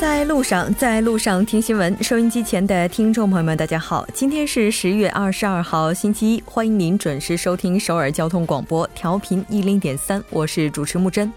在路上，在路上听新闻。收音机前的听众朋友们，大家好，今天是十月二十二号，星期一，欢迎您准时收听首尔交通广播，调频一零点三，我是主持木真。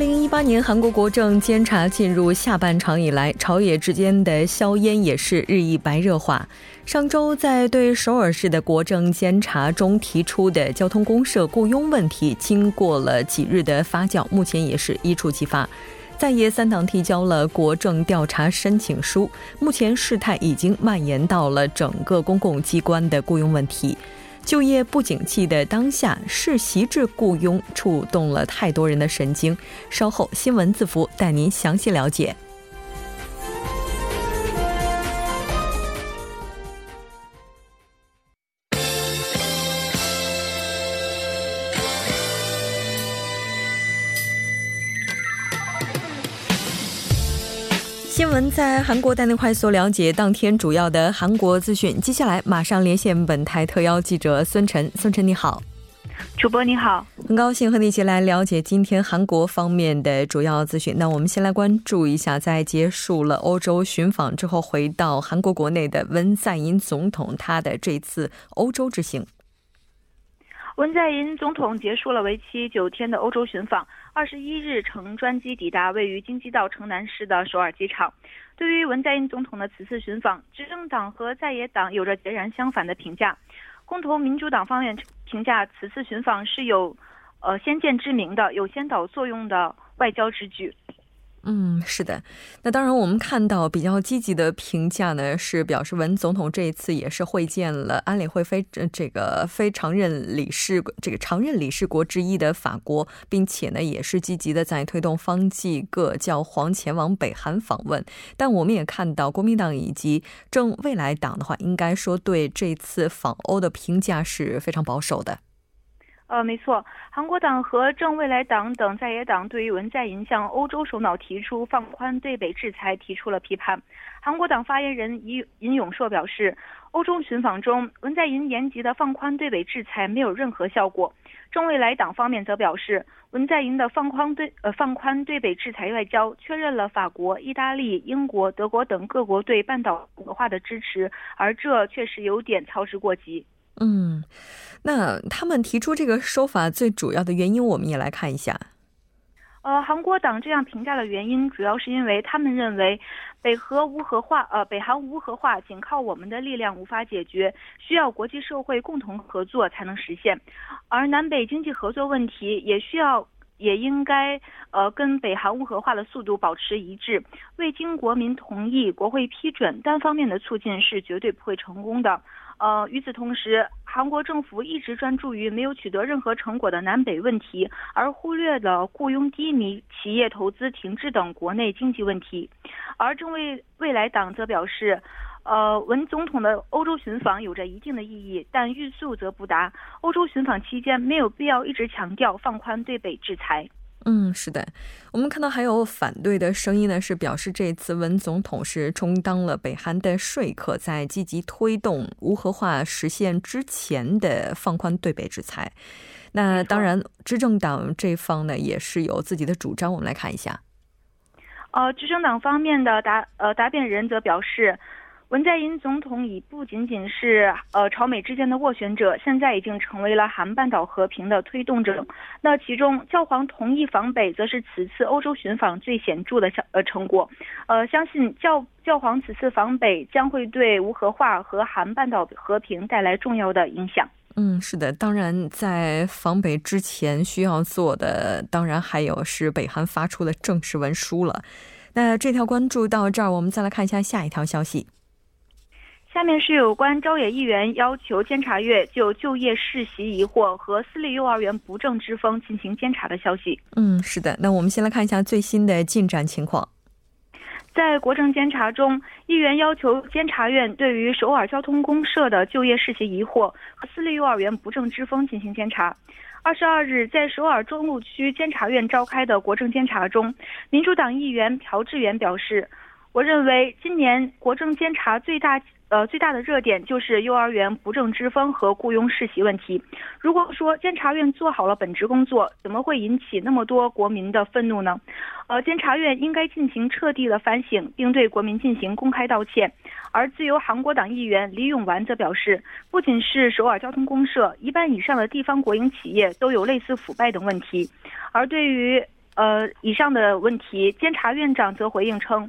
零一八年韩国国政监察进入下半场以来，朝野之间的硝烟也是日益白热化。上周在对首尔市的国政监察中提出的交通公社雇佣问题，经过了几日的发酵，目前也是一触即发。在野三党提交了国政调查申请书，目前事态已经蔓延到了整个公共机关的雇佣问题。就业不景气的当下，世袭制雇佣触动了太多人的神经。稍后新闻字符带您详细了解。在韩国带您快速了解当天主要的韩国资讯。接下来马上连线本台特邀记者孙晨。孙晨你好，主播你好，很高兴和你一起来了解今天韩国方面的主要资讯。那我们先来关注一下，在结束了欧洲巡访之后，回到韩国国内的文在寅总统他的这次欧洲之行。文在寅总统结束了为期九天的欧洲巡访，二十一日乘专机抵达位于京畿道城南市的首尔机场。对于文在寅总统的此次巡访，执政党和在野党有着截然相反的评价。共同民主党方面评价此次巡访是有，呃先见之明的、有先导作用的外交之举。嗯，是的。那当然，我们看到比较积极的评价呢，是表示文总统这一次也是会见了安理会非这个非常任理事这个常任理事国之一的法国，并且呢，也是积极的在推动方济各教皇前往北韩访问。但我们也看到国民党以及正未来党的话，应该说对这次访欧的评价是非常保守的。呃，没错，韩国党和正未来党等在野党对于文在寅向欧洲首脑提出放宽对北制裁提出了批判。韩国党发言人尹尹永硕表示，欧洲巡访中，文在寅延吉的放宽对北制裁没有任何效果。正未来党方面则表示，文在寅的放宽对呃放宽对北制裁外交，确认了法国、意大利、英国、德国等各国对半岛文化的支持，而这确实有点操之过急。嗯，那他们提出这个说法最主要的原因，我们也来看一下。呃，韩国党这样评价的原因，主要是因为他们认为北核无核化，呃，北韩无核化仅靠我们的力量无法解决，需要国际社会共同合作才能实现。而南北经济合作问题也需要，也应该呃跟北韩无核化的速度保持一致。未经国民同意、国会批准，单方面的促进是绝对不会成功的。呃，与此同时，韩国政府一直专注于没有取得任何成果的南北问题，而忽略了雇佣低迷、企业投资停滞等国内经济问题。而正为未来党则表示，呃，文总统的欧洲巡访有着一定的意义，但欲速则不达。欧洲巡访期间没有必要一直强调放宽对北制裁。嗯，是的，我们看到还有反对的声音呢，是表示这次文总统是充当了北韩的说客，在积极推动无核化实现之前的放宽对北制裁。那当然，执政党这方呢也是有自己的主张，我们来看一下。呃，执政党方面的答呃答辩人则表示。文在寅总统已不仅仅是呃朝美之间的斡旋者，现在已经成为了韩半岛和平的推动者。那其中教皇同意访北，则是此次欧洲巡访最显著的呃成果。呃，相信教教皇此次访北将会对无核化和韩半岛和平带来重要的影响。嗯，是的，当然在访北之前需要做的，当然还有是北韩发出的正式文书了。那这条关注到这儿，我们再来看一下下一条消息。下面是有关朝野议员要求监察院就就业世袭疑惑和私立幼儿园不正之风进行监察的消息。嗯，是的。那我们先来看一下最新的进展情况。在国政监察中，议员要求监察院对于首尔交通公社的就业世袭疑惑和私立幼儿园不正之风进行监察。二十二日，在首尔中路区监察院召开的国政监察中，民主党议员朴智元表示。我认为今年国政监察最大。呃，最大的热点就是幼儿园不正之风和雇佣世袭问题。如果说监察院做好了本职工作，怎么会引起那么多国民的愤怒呢？呃，监察院应该进行彻底的反省，并对国民进行公开道歉。而自由韩国党议员李永完则表示，不仅是首尔交通公社，一半以上的地方国营企业都有类似腐败等问题。而对于呃以上的问题，监察院长则回应称。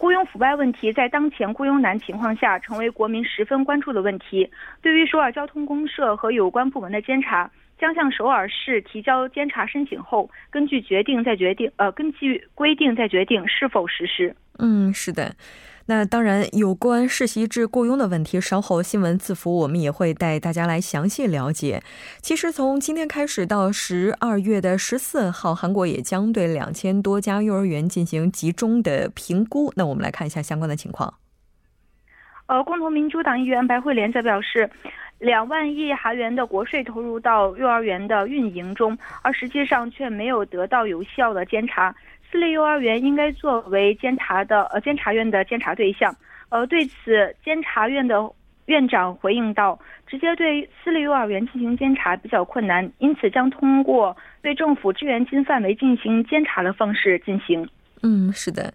雇佣腐败问题在当前雇佣难情况下，成为国民十分关注的问题。对于首尔交通公社和有关部门的监察，将向首尔市提交监察申请后，根据决定再决定，呃，根据规定再决定是否实施。嗯，是的。那当然，有关世袭制雇佣的问题，稍后新闻字符我们也会带大家来详细了解。其实从今天开始到十二月的十四号，韩国也将对两千多家幼儿园进行集中的评估。那我们来看一下相关的情况。呃，共同民主党议员白慧莲则表示，两万亿韩元的国税投入到幼儿园的运营中，而实际上却没有得到有效的监察。私立幼儿园应该作为监察的呃监察院的监察对象，呃对此监察院的院长回应道，直接对私立幼儿园进行监察比较困难，因此将通过对政府支援金范围进行监察的方式进行。嗯，是的。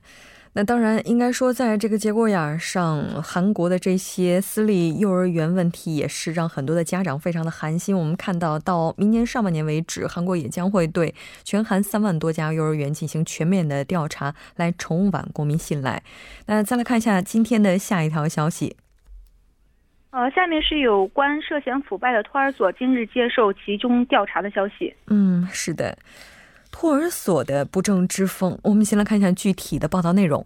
那当然，应该说，在这个节骨眼上，韩国的这些私立幼儿园问题也是让很多的家长非常的寒心。我们看到，到明年上半年为止，韩国也将会对全韩三万多家幼儿园进行全面的调查，来重挽国民信赖。那再来看一下今天的下一条消息。呃，下面是有关涉嫌腐败的托儿所今日接受集中调查的消息。嗯，是的。托儿所的不正之风，我们先来看一下具体的报道内容。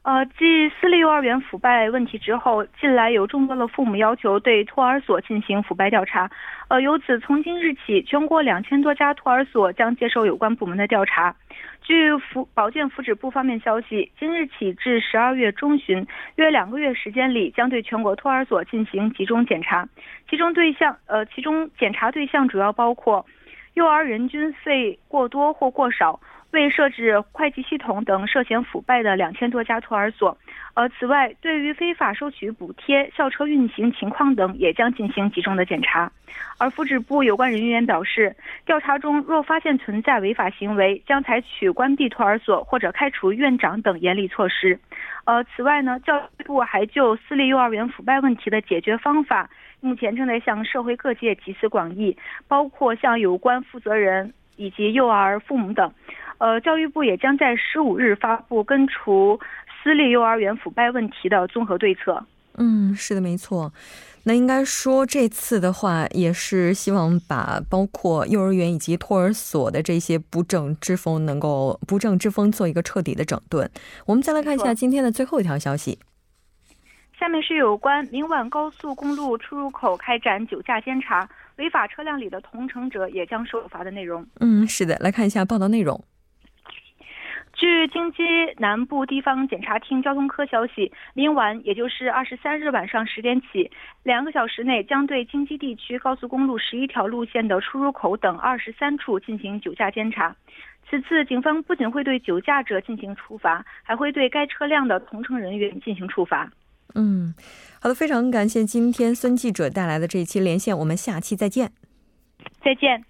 呃，继私立幼儿园腐败问题之后，近来有众多的父母要求对托儿所进行腐败调查。呃，由此从今日起，全国两千多家托儿所将接受有关部门的调查。据福保健福祉部方面消息，今日起至十二月中旬，约两个月时间里，将对全国托儿所进行集中检查。其中对象，呃，其中检查对象主要包括。幼儿人均费过多或过少，未设置会计系统等涉嫌腐败的两千多家托儿所。呃，此外，对于非法收取补贴、校车运行情况等，也将进行集中的检查。而福祉部有关人员表示，调查中若发现存在违法行为，将采取关闭托儿所或者开除院长等严厉措施。呃，此外呢，教育部还就私立幼儿园腐败问题的解决方法。目前正在向社会各界集思广益，包括向有关负责人以及幼儿父母等。呃，教育部也将在十五日发布根除私立幼儿园腐败问题的综合对策。嗯，是的，没错。那应该说这次的话，也是希望把包括幼儿园以及托儿所的这些不正之风，能够不正之风做一个彻底的整顿。我们再来看一下今天的最后一条消息。下面是有关明晚高速公路出入口开展酒驾监察，违法车辆里的同乘者也将受罚的内容。嗯，是的，来看一下报道内容。据京畿南部地方检察厅交通科消息，明晚也就是二十三日晚上十点起，两个小时内将对京畿地区高速公路十一条路线的出入口等二十三处进行酒驾监察。此次警方不仅会对酒驾者进行处罚，还会对该车辆的同乘人员进行处罚。嗯，好的，非常感谢今天孙记者带来的这一期连线，我们下期再见。再见。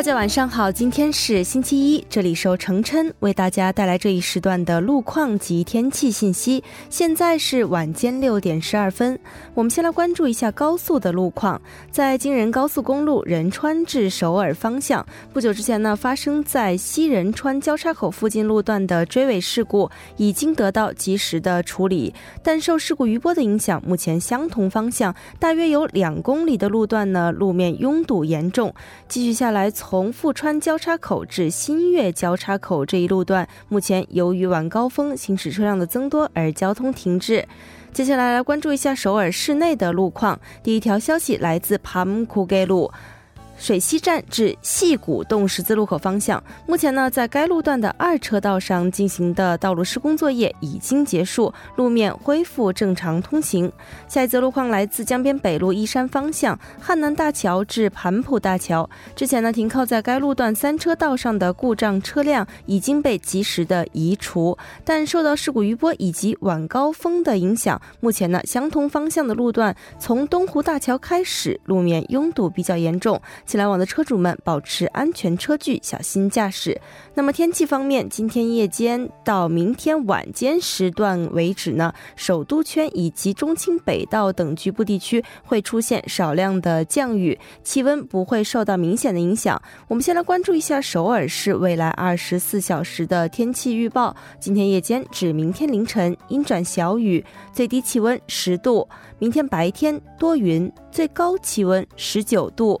大家晚上好，今天是星期一，这里是程琛为大家带来这一时段的路况及天气信息。现在是晚间六点十二分，我们先来关注一下高速的路况。在京仁高速公路仁川至首尔方向，不久之前呢，发生在西仁川交叉口附近路段的追尾事故已经得到及时的处理，但受事故余波的影响，目前相同方向大约有两公里的路段呢，路面拥堵严重。继续下来从。从富川交叉口至新月交叉口这一路段，目前由于晚高峰行驶车辆的增多而交通停滞。接下来来关注一下首尔市内的路况。第一条消息来自盘库盖路。水西站至细谷洞十字路口方向，目前呢，在该路段的二车道上进行的道路施工作业已经结束，路面恢复正常通行。下一则路况来自江边北路依山方向汉南大桥至盘浦大桥，之前呢，停靠在该路段三车道上的故障车辆已经被及时的移除，但受到事故余波以及晚高峰的影响，目前呢，相同方向的路段从东湖大桥开始，路面拥堵比较严重。请来往的车主们保持安全车距，小心驾驶。那么天气方面，今天夜间到明天晚间时段为止呢，首都圈以及中清北道等局部地区会出现少量的降雨，气温不会受到明显的影响。我们先来关注一下首尔市未来二十四小时的天气预报。今天夜间至明天凌晨阴转小雨，最低气温十度；明天白天多云，最高气温十九度。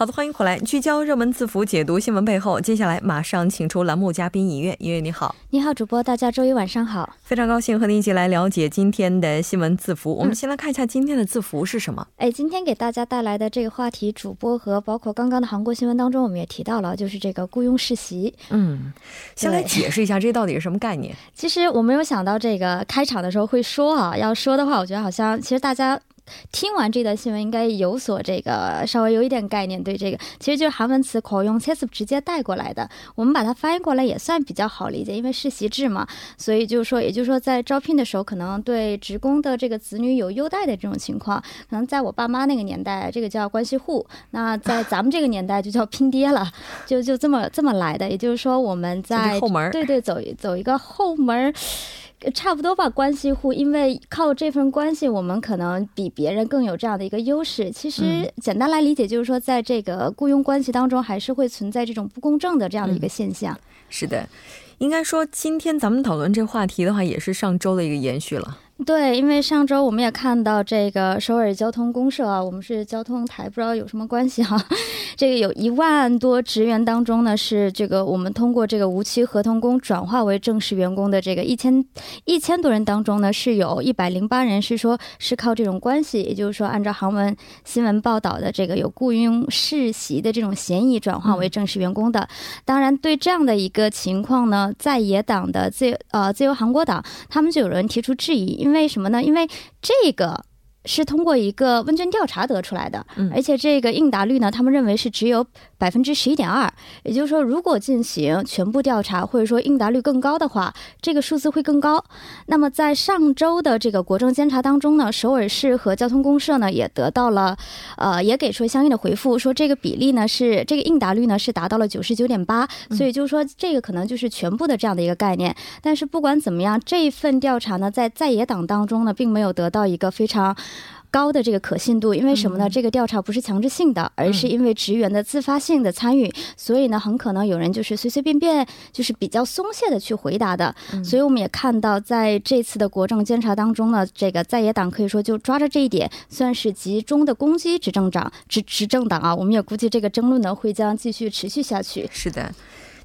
好的，欢迎回来，聚焦热门字符，解读新闻背后。接下来马上请出栏目嘉宾尹月，尹月你好，你好，主播，大家周一晚上好，非常高兴和您一起来了解今天的新闻字符。我们先来看一下今天的字符是什么？哎，今天给大家带来的这个话题，主播和包括刚刚的韩国新闻当中，我们也提到了，就是这个雇佣世袭。嗯，先来解释一下这到底是什么概念？其实我没有想到这个开场的时候会说啊，要说的话，我觉得好像其实大家。听完这段新闻，应该有所这个稍微有一点概念。对这个，其实就是韩文词口用 c e s 直接带过来的。我们把它翻译过来也算比较好理解，因为世袭制嘛，所以就是说，也就是说，在招聘的时候，可能对职工的这个子女有优待的这种情况，可能在我爸妈那个年代，这个叫关系户；那在咱们这个年代，就叫拼爹了，就就这么这么来的。也就是说，我们在后门，对对，走走一个后门。差不多吧，关系户，因为靠这份关系，我们可能比别人更有这样的一个优势。其实简单来理解，就是说，在这个雇佣关系当中，还是会存在这种不公正的这样的一个现象。是的，应该说，今天咱们讨论这话题的话，也是上周的一个延续了。对，因为上周我们也看到这个首尔交通公社啊，我们是交通台，不知道有什么关系哈。这个有一万多职员当中呢，是这个我们通过这个无期合同工转化为正式员工的这个一千一千多人当中呢，是有一百零八人是说是靠这种关系，也就是说按照韩文新闻报道的这个有雇佣世袭的这种嫌疑转化为正式员工的。当然，对这样的一个情况呢，在野党的自呃自由韩国党，他们就有人提出质疑，因因为什么呢？因为这个。是通过一个问卷调查得出来的，而且这个应答率呢，他们认为是只有百分之十一点二。也就是说，如果进行全部调查，或者说应答率更高的话，这个数字会更高。那么在上周的这个国政监察当中呢，首尔市和交通公社呢也得到了，呃，也给出相应的回复，说这个比例呢是这个应答率呢是达到了九十九点八。所以就是说，这个可能就是全部的这样的一个概念。但是不管怎么样，这一份调查呢，在在野党当中呢，并没有得到一个非常。高的这个可信度，因为什么呢？这个调查不是强制性的，而是因为职员的自发性的参与，所以呢，很可能有人就是随随便便，就是比较松懈的去回答的。所以我们也看到，在这次的国政监察当中呢，这个在野党可以说就抓着这一点，算是集中的攻击执政党执执政党啊。我们也估计这个争论呢会将继续持续下去。是的。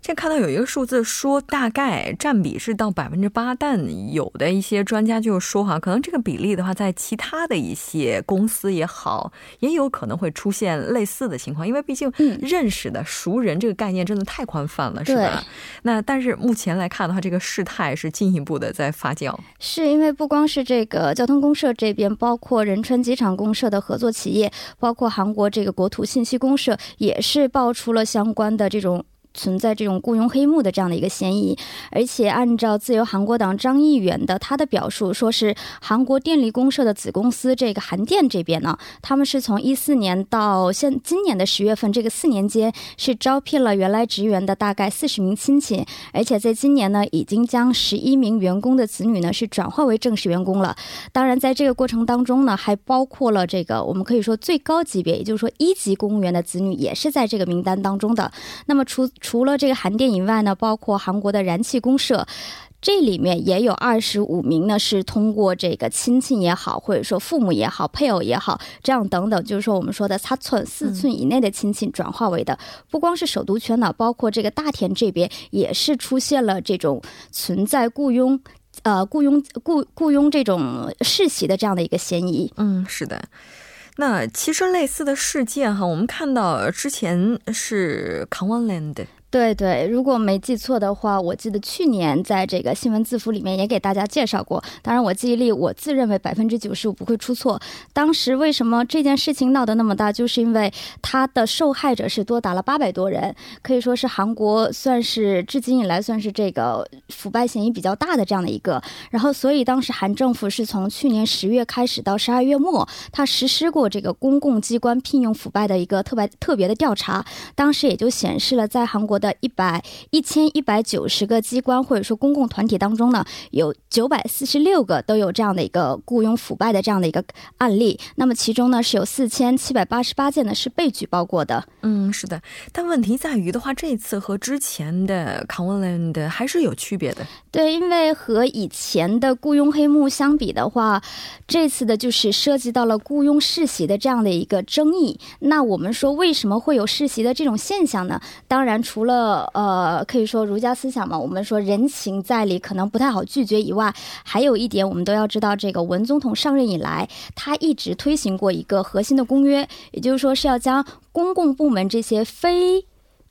这看到有一个数字说大概占比是到百分之八，但有的一些专家就说哈，可能这个比例的话，在其他的一些公司也好，也有可能会出现类似的情况，因为毕竟认识的熟人这个概念真的太宽泛了，是吧？那但是目前来看的话，这个事态是进一步的在发酵，是因为不光是这个交通公社这边，包括仁川机场公社的合作企业，包括韩国这个国土信息公社，也是爆出了相关的这种。存在这种雇佣黑幕的这样的一个嫌疑。而且按照自由韩国党张议员的他的表述，说是韩国电力公社的子公司这个韩电这边呢，他们是从一四年到现今年的十月份这个四年间是招聘了原来职员的大概四十名亲戚，而且在今年呢已经将十一名员工的子女呢是转化为正式员工了。当然，在这个过程当中呢，还包括了这个我们可以说最高级别，也就是说一级公务员的子女也是在这个名单当中的。那么除除了这个韩电以外呢，包括韩国的燃气公社。这里面也有二十五名呢，是通过这个亲戚也好，或者说父母也好，配偶也好，这样等等，就是说我们说的三寸四寸以内的亲戚转化为的。不光是首都圈呢，包括这个大田这边也是出现了这种存在雇佣。呃，雇佣雇雇佣这种世袭的这样的一个嫌疑。嗯，是的。那其实类似的事件哈，我们看到之前是 l a n d 对对，如果没记错的话，我记得去年在这个新闻字符里面也给大家介绍过。当然，我记忆力我自认为百分之九十五不会出错。当时为什么这件事情闹得那么大，就是因为他的受害者是多达了八百多人，可以说是韩国算是至今以来算是这个腐败嫌疑比较大的这样的一个。然后，所以当时韩政府是从去年十月开始到十二月末，他实施过这个公共机关聘用腐败的一个特别特别的调查。当时也就显示了在韩国的。一百一千一百九十个机关或者说公共团体当中呢，有九百四十六个都有这样的一个雇佣腐败的这样的一个案例。那么其中呢，是有四千七百八十八件呢是被举报过的。嗯，是的。但问题在于的话，这次和之前的 c o n l a n d 还是有区别的。对，因为和以前的雇佣黑幕相比的话，这次的就是涉及到了雇佣世袭的这样的一个争议。那我们说为什么会有世袭的这种现象呢？当然，除了呃呃，可以说儒家思想嘛，我们说人情在理，可能不太好拒绝以外，还有一点我们都要知道，这个文总统上任以来，他一直推行过一个核心的公约，也就是说是要将公共部门这些非。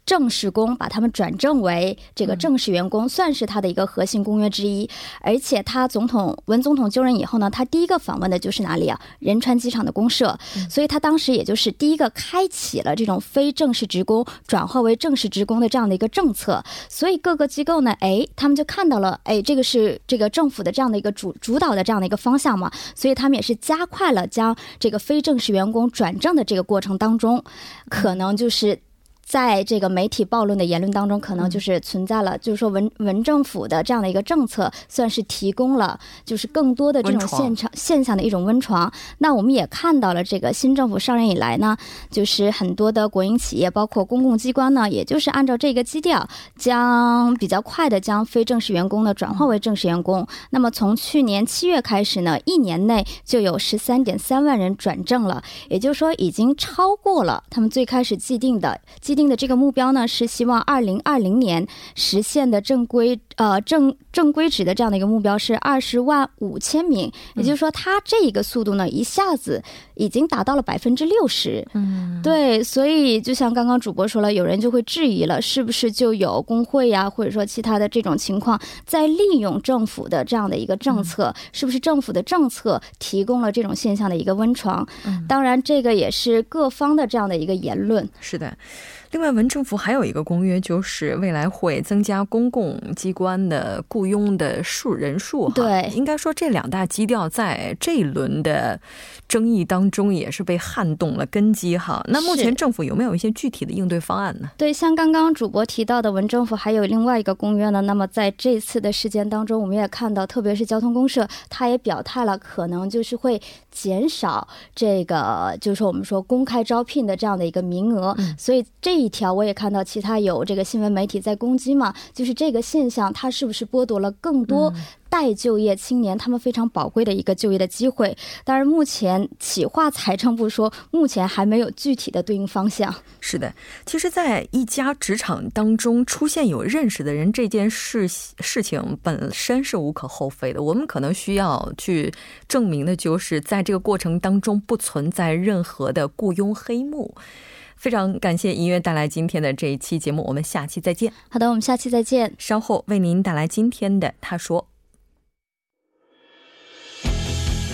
正式工把他们转正为这个正式员工，算是他的一个核心公约之一。而且他总统文总统就任以后呢，他第一个访问的就是哪里啊？仁川机场的公社。所以他当时也就是第一个开启了这种非正式职工转化为正式职工的这样的一个政策。所以各个机构呢，哎，他们就看到了，哎，这个是这个政府的这样的一个主主导的这样的一个方向嘛。所以他们也是加快了将这个非正式员工转正的这个过程当中，可能就是。在这个媒体暴论的言论当中，可能就是存在了，就是说文文政府的这样的一个政策，算是提供了就是更多的这种现场现象的一种温床。那我们也看到了，这个新政府上任以来呢，就是很多的国营企业，包括公共机关呢，也就是按照这个基调，将比较快的将非正式员工呢转化为正式员工。那么从去年七月开始呢，一年内就有十三点三万人转正了，也就是说已经超过了他们最开始既定的。定的这个目标呢，是希望二零二零年实现的正规呃正正规值的这样的一个目标是二十万五千名，也就是说，它这一个速度呢，一下子已经达到了百分之六十。嗯，对，所以就像刚刚主播说了，有人就会质疑了，是不是就有工会呀，或者说其他的这种情况，在利用政府的这样的一个政策，是不是政府的政策提供了这种现象的一个温床？嗯，当然，这个也是各方的这样的一个言论。是的。另外，文政府还有一个公约，就是未来会增加公共机关的雇佣的数人数。对，应该说这两大基调在这一轮的争议当中也是被撼动了根基哈。那目前政府有没有一些具体的应对方案呢？对，像刚刚主播提到的，文政府还有另外一个公约呢。那么在这次的事件当中，我们也看到，特别是交通公社，他也表态了，可能就是会减少这个，就是我们说公开招聘的这样的一个名额。所以这。一条我也看到，其他有这个新闻媒体在攻击嘛，就是这个现象，它是不是剥夺了更多待就业青年他们非常宝贵的一个就业的机会？当然，目前企划财政部说，目前还没有具体的对应方向。是的，其实，在一家职场当中出现有认识的人这件事事情本身是无可厚非的，我们可能需要去证明的就是在这个过程当中不存在任何的雇佣黑幕。非常感谢音乐带来今天的这一期节目，我们下期再见。好的，我们下期再见。稍后为您带来今天的他说。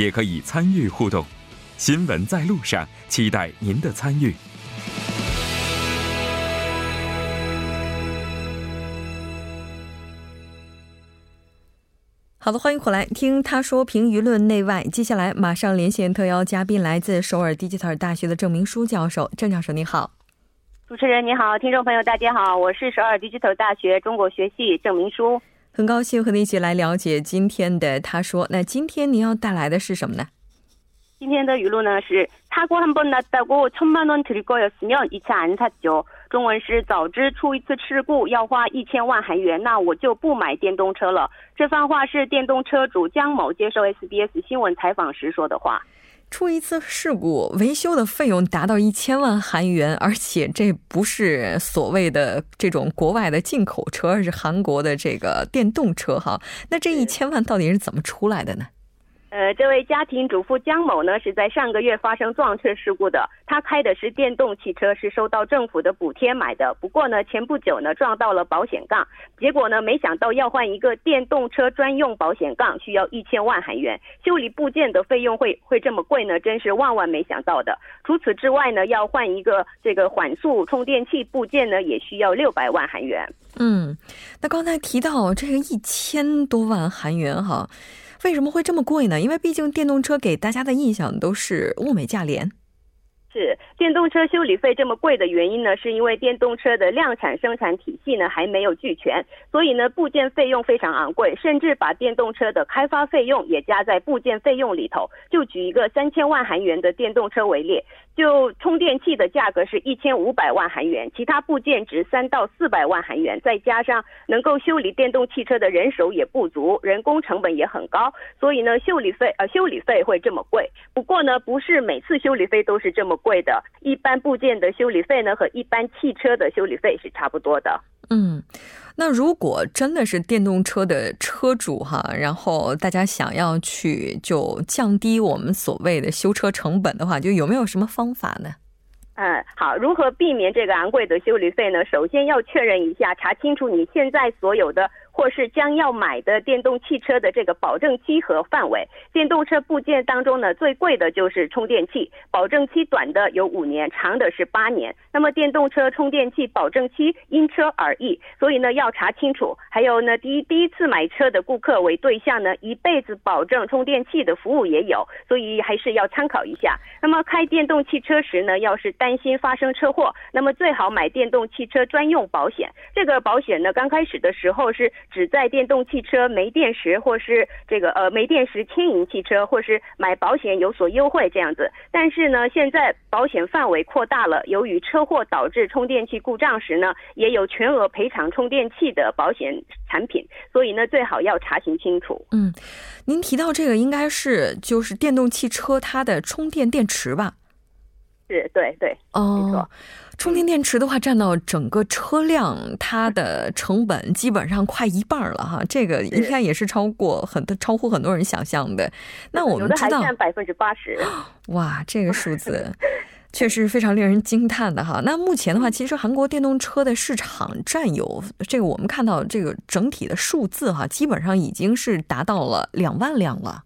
也可以参与互动。新闻在路上，期待您的参与。好的，欢迎回来听他说评舆论内外。接下来马上连线特邀嘉宾，来自首尔 Digital 大学的郑明书教授。郑教授，你好。主持人你好，听众朋友大家好，我是首尔 Digital 大学中国学系郑明书。很高兴和你一起来了解今天的他说。那今天您要带来的是什么呢？今天的语录呢是타고한번났다고천만원들거였으면이차안샀죠中文是早知出一次事故要花一千万韩元，那我就不买电动车了。这番话是电动车主江某接受 SBS 新闻采访时说的话。 出一次事故维修的费用达到一千万韩元，而且这不是所谓的这种国外的进口车，而是韩国的这个电动车哈。那这一千万到底是怎么出来的呢？呃，这位家庭主妇江某呢，是在上个月发生撞车事故的。他开的是电动汽车，是收到政府的补贴买的。不过呢，前不久呢撞到了保险杠，结果呢没想到要换一个电动车专用保险杠需要一千万韩元，修理部件的费用会会这么贵呢？真是万万没想到的。除此之外呢，要换一个这个缓速充电器部件呢，也需要六百万韩元。嗯，那刚才提到这个一千多万韩元哈。为什么会这么贵呢？因为毕竟电动车给大家的印象都是物美价廉。是电动车修理费这么贵的原因呢？是因为电动车的量产生产体系呢还没有俱全，所以呢部件费用非常昂贵，甚至把电动车的开发费用也加在部件费用里头。就举一个三千万韩元的电动车为例。就充电器的价格是一千五百万韩元，其他部件值三到四百万韩元，再加上能够修理电动汽车的人手也不足，人工成本也很高，所以呢修理费呃修理费会这么贵。不过呢不是每次修理费都是这么贵的，一般部件的修理费呢和一般汽车的修理费是差不多的。嗯。那如果真的是电动车的车主哈，然后大家想要去就降低我们所谓的修车成本的话，就有没有什么方法呢？嗯，好，如何避免这个昂贵的修理费呢？首先要确认一下，查清楚你现在所有的。或是将要买的电动汽车的这个保证期和范围，电动车部件当中呢，最贵的就是充电器，保证期短的有五年，长的是八年。那么电动车充电器保证期因车而异，所以呢要查清楚。还有呢，第一第一次买车的顾客为对象呢，一辈子保证充电器的服务也有，所以还是要参考一下。那么开电动汽车时呢，要是担心发生车祸，那么最好买电动汽车专用保险。这个保险呢，刚开始的时候是。只在电动汽车没电时，或是这个呃没电时轻盈汽车，或是买保险有所优惠这样子。但是呢，现在保险范围扩大了，由于车祸导致充电器故障时呢，也有全额赔偿充电器的保险产品。所以呢，最好要查询清楚。嗯，您提到这个应该是就是电动汽车它的充电电池吧？是，对对，哦，没错。充电电池的话，占到整个车辆它的成本基本上快一半了哈，这个应该也是超过很多超乎很多人想象的。那我们知道占百分之八十，哇，这个数字 确实非常令人惊叹的哈。那目前的话，其实韩国电动车的市场占有这个，我们看到这个整体的数字哈，基本上已经是达到了两万辆了。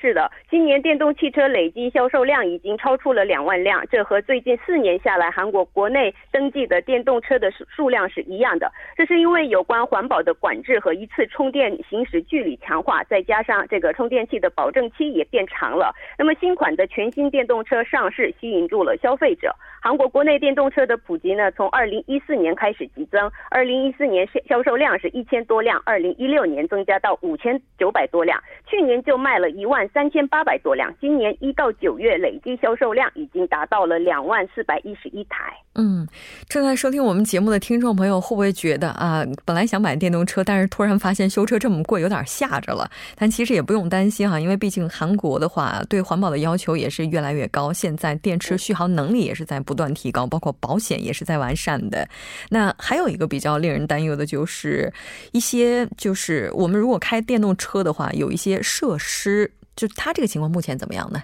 是的，今年电动汽车累计销售量已经超出了两万辆，这和最近四年下来韩国国内登记的电动车的数数量是一样的。这是因为有关环保的管制和一次充电行驶距离强化，再加上这个充电器的保证期也变长了。那么新款的全新电动车上市，吸引住了消费者。韩国国内电动车的普及呢，从二零一四年开始激增，二零一四年销销售量是一千多辆，二零一六年增加到五千九百多辆，去年就卖了一万。三千八百多辆，今年一到九月累计销售量已经达到了两万四百一十一台。嗯，正在收听我们节目的听众朋友会不会觉得啊，本来想买电动车，但是突然发现修车这么贵，有点吓着了？但其实也不用担心哈，因为毕竟韩国的话对环保的要求也是越来越高，现在电池续航能力也是在不断提高，包括保险也是在完善的。那还有一个比较令人担忧的就是一些，就是我们如果开电动车的话，有一些设施，就它这个情况目前怎么样呢？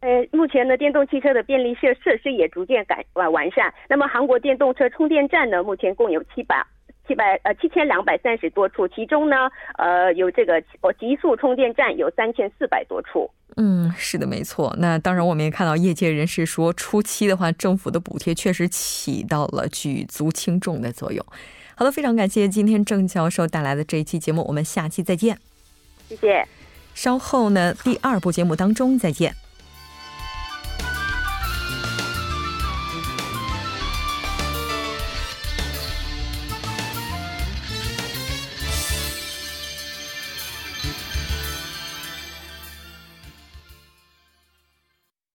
呃，目前呢，电动汽车的便利设设施也逐渐改完完善。那么，韩国电动车充电站呢，目前共有七百七百呃七千两百三十多处，其中呢，呃，有这个哦极速充电站有三千四百多处。嗯，是的，没错。那当然，我们也看到业界人士说，初期的话，政府的补贴确实起到了举足轻重的作用。好的，非常感谢今天郑教授带来的这一期节目，我们下期再见。谢谢。稍后呢，第二部节目当中再见。